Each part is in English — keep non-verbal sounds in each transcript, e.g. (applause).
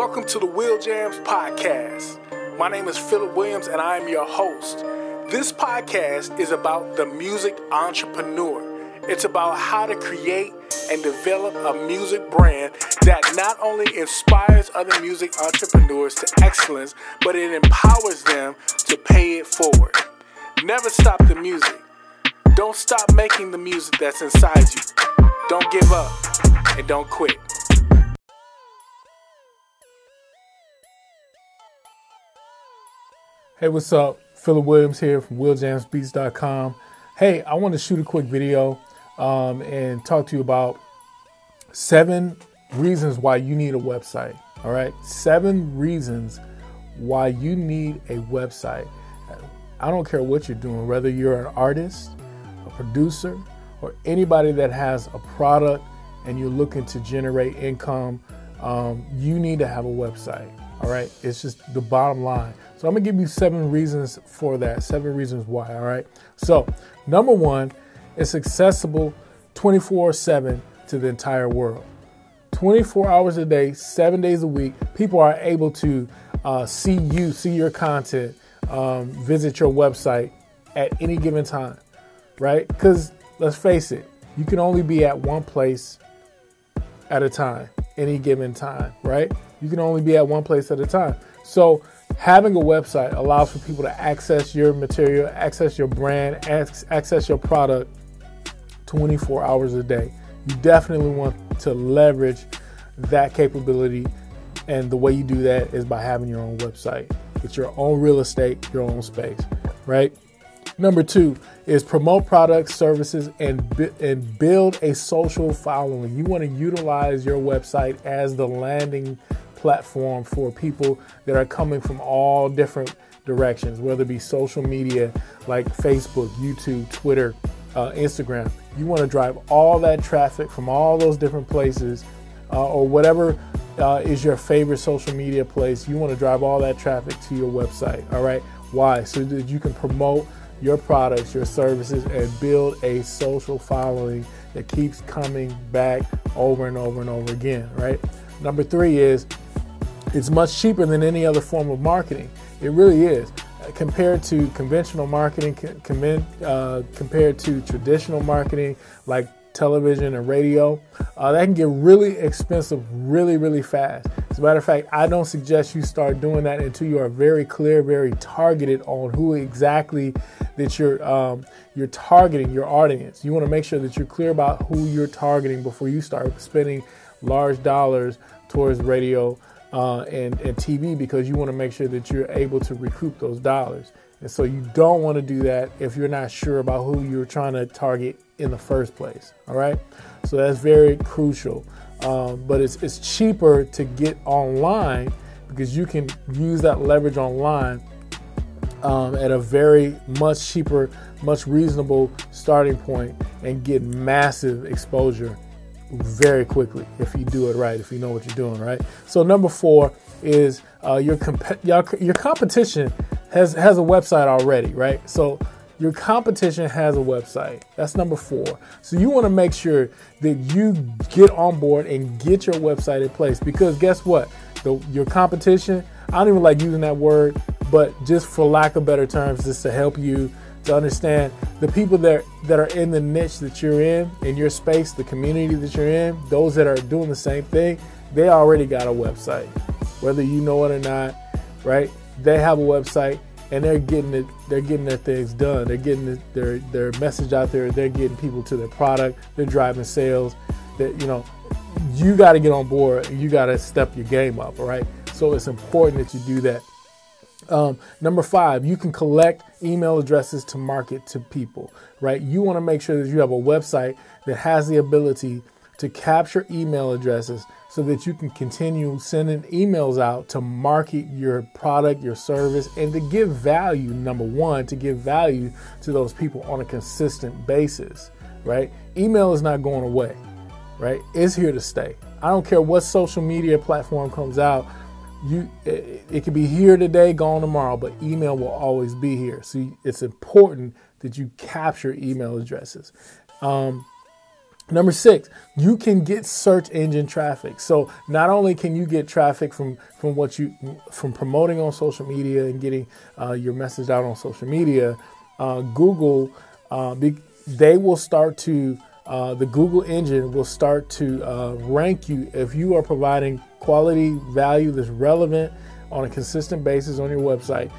Welcome to the Will Jams Podcast. My name is Philip Williams and I am your host. This podcast is about the music entrepreneur. It's about how to create and develop a music brand that not only inspires other music entrepreneurs to excellence, but it empowers them to pay it forward. Never stop the music. Don't stop making the music that's inside you. Don't give up and don't quit. Hey, what's up? Philip Williams here from WillJamsBeats.com. Hey, I want to shoot a quick video um, and talk to you about seven reasons why you need a website. All right, seven reasons why you need a website. I don't care what you're doing, whether you're an artist, a producer, or anybody that has a product and you're looking to generate income, um, you need to have a website. All right, it's just the bottom line. So I'm gonna give you seven reasons for that, seven reasons why. All right. So, number one, it's accessible 24 7 to the entire world. 24 hours a day, seven days a week, people are able to uh, see you, see your content, um, visit your website at any given time, right? Because let's face it, you can only be at one place at a time, any given time, right? You can only be at one place at a time. So having a website allows for people to access your material, access your brand, access your product 24 hours a day. You definitely want to leverage that capability. And the way you do that is by having your own website. It's your own real estate, your own space, right? Number two is promote products, services, and, and build a social following. You want to utilize your website as the landing platform for people that are coming from all different directions, whether it be social media like Facebook, YouTube, Twitter, uh, Instagram. You want to drive all that traffic from all those different places uh, or whatever uh, is your favorite social media place. You want to drive all that traffic to your website. All right. Why? So that you can promote your products, your services, and build a social following that keeps coming back over and over and over again. Right. Number three is it's much cheaper than any other form of marketing. It really is. Compared to conventional marketing, uh, compared to traditional marketing like television and radio, uh, that can get really expensive really, really fast. As a matter of fact, I don't suggest you start doing that until you are very clear, very targeted on who exactly that you're um, you're targeting your audience. You want to make sure that you're clear about who you're targeting before you start spending large dollars towards radio uh, and, and TV because you want to make sure that you're able to recoup those dollars. And so you don't want to do that if you're not sure about who you're trying to target in the first place. All right. So that's very crucial. Um, but it's, it's cheaper to get online because you can use that leverage online um, at a very much cheaper, much reasonable starting point and get massive exposure very quickly if you do it right, if you know what you're doing, right? So number four is uh, your, comp- your competition has has a website already, right? So your competition has a website. That's number four. So you want to make sure that you get on board and get your website in place because guess what? The, your competition. I don't even like using that word, but just for lack of better terms, just to help you to understand the people that that are in the niche that you're in, in your space, the community that you're in, those that are doing the same thing, they already got a website. Whether you know it or not, right? They have a website and they're getting it they're getting their things done. They're getting their their message out there, they're getting people to their product, they're driving sales. That you know, you got to get on board. You got to step your game up, all right? So it's important that you do that. Um, number five, you can collect email addresses to market to people, right? You want to make sure that you have a website that has the ability to capture email addresses so that you can continue sending emails out to market your product, your service, and to give value, number one, to give value to those people on a consistent basis, right? Email is not going away, right? It's here to stay. I don't care what social media platform comes out you it, it could be here today, gone tomorrow, but email will always be here. So it's important that you capture email addresses. Um, Number six, you can get search engine traffic. So not only can you get traffic from from what you from promoting on social media and getting uh, your message out on social media, uh, Google uh, they will start to uh, the Google engine will start to uh, rank you if you are providing quality value that's relevant on a consistent basis on your website.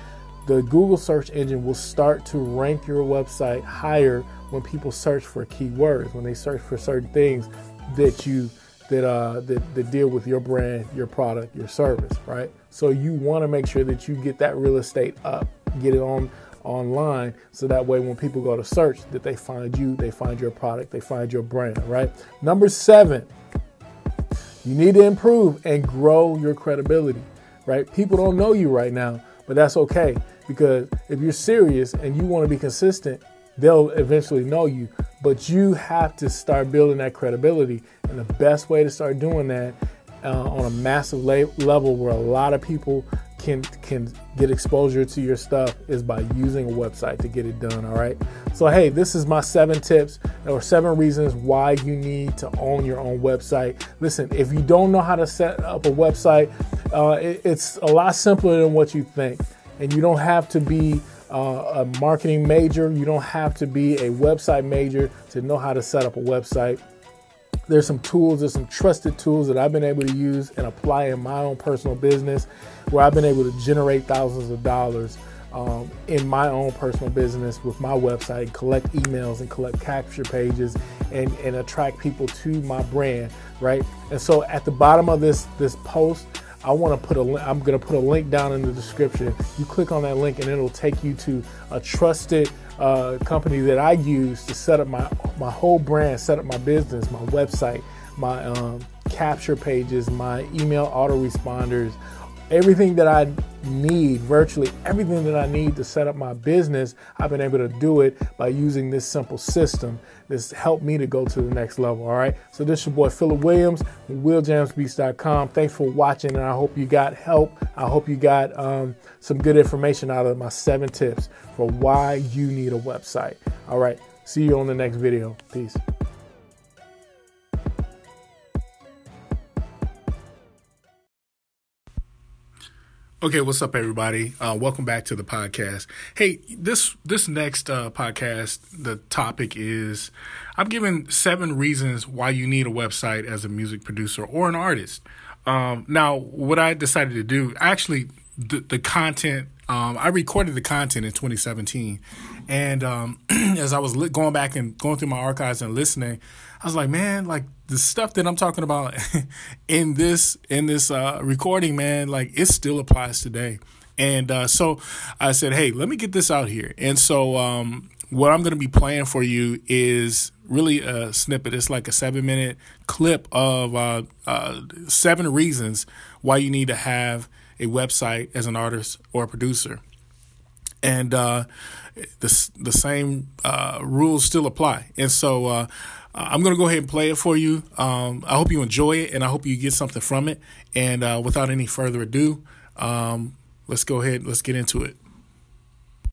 The Google search engine will start to rank your website higher when people search for keywords, when they search for certain things that you that uh that, that deal with your brand, your product, your service, right? So you want to make sure that you get that real estate up, get it on online so that way when people go to search that they find you, they find your product, they find your brand, right? Number 7, you need to improve and grow your credibility, right? People don't know you right now, but that's okay because if you're serious and you want to be consistent, they'll eventually know you. But you have to start building that credibility. And the best way to start doing that uh, on a massive la- level where a lot of people can can get exposure to your stuff is by using a website to get it done all right so hey this is my seven tips or seven reasons why you need to own your own website listen if you don't know how to set up a website uh, it, it's a lot simpler than what you think and you don't have to be uh, a marketing major. You don't have to be a website major to know how to set up a website. There's some tools, there's some trusted tools that I've been able to use and apply in my own personal business where I've been able to generate thousands of dollars um, in my own personal business with my website, and collect emails and collect capture pages and, and attract people to my brand, right? And so at the bottom of this this post, I want to put a I'm going to put a link down in the description. You click on that link and it'll take you to a trusted uh, company that I use to set up my my whole brand, set up my business, my website, my um, capture pages, my email autoresponders, everything that I need, virtually everything that I need to set up my business, I've been able to do it by using this simple system. This helped me to go to the next level. All right. So this is your boy Philip Williams from. Thanks for watching, and I hope you got help. I hope you got um, some good information out of my seven tips for why you need a website. All right. See you on the next video. Peace. Okay, what's up, everybody? Uh, welcome back to the podcast. Hey, this this next uh, podcast, the topic is I'm giving seven reasons why you need a website as a music producer or an artist. Um, now, what I decided to do, actually, the, the content um, I recorded the content in 2017, and um, (clears throat) as I was li- going back and going through my archives and listening, I was like, man, like the stuff that I'm talking about (laughs) in this in this uh, recording, man, like it still applies today. And uh, so I said, hey, let me get this out here. And so um, what I'm going to be playing for you is really a snippet. It's like a seven minute clip of uh, uh seven reasons why you need to have a website as an artist or a producer. And uh, the, the same uh, rules still apply. And so uh, I'm going to go ahead and play it for you. Um, I hope you enjoy it and I hope you get something from it. And uh, without any further ado, um, let's go ahead, let's get into it.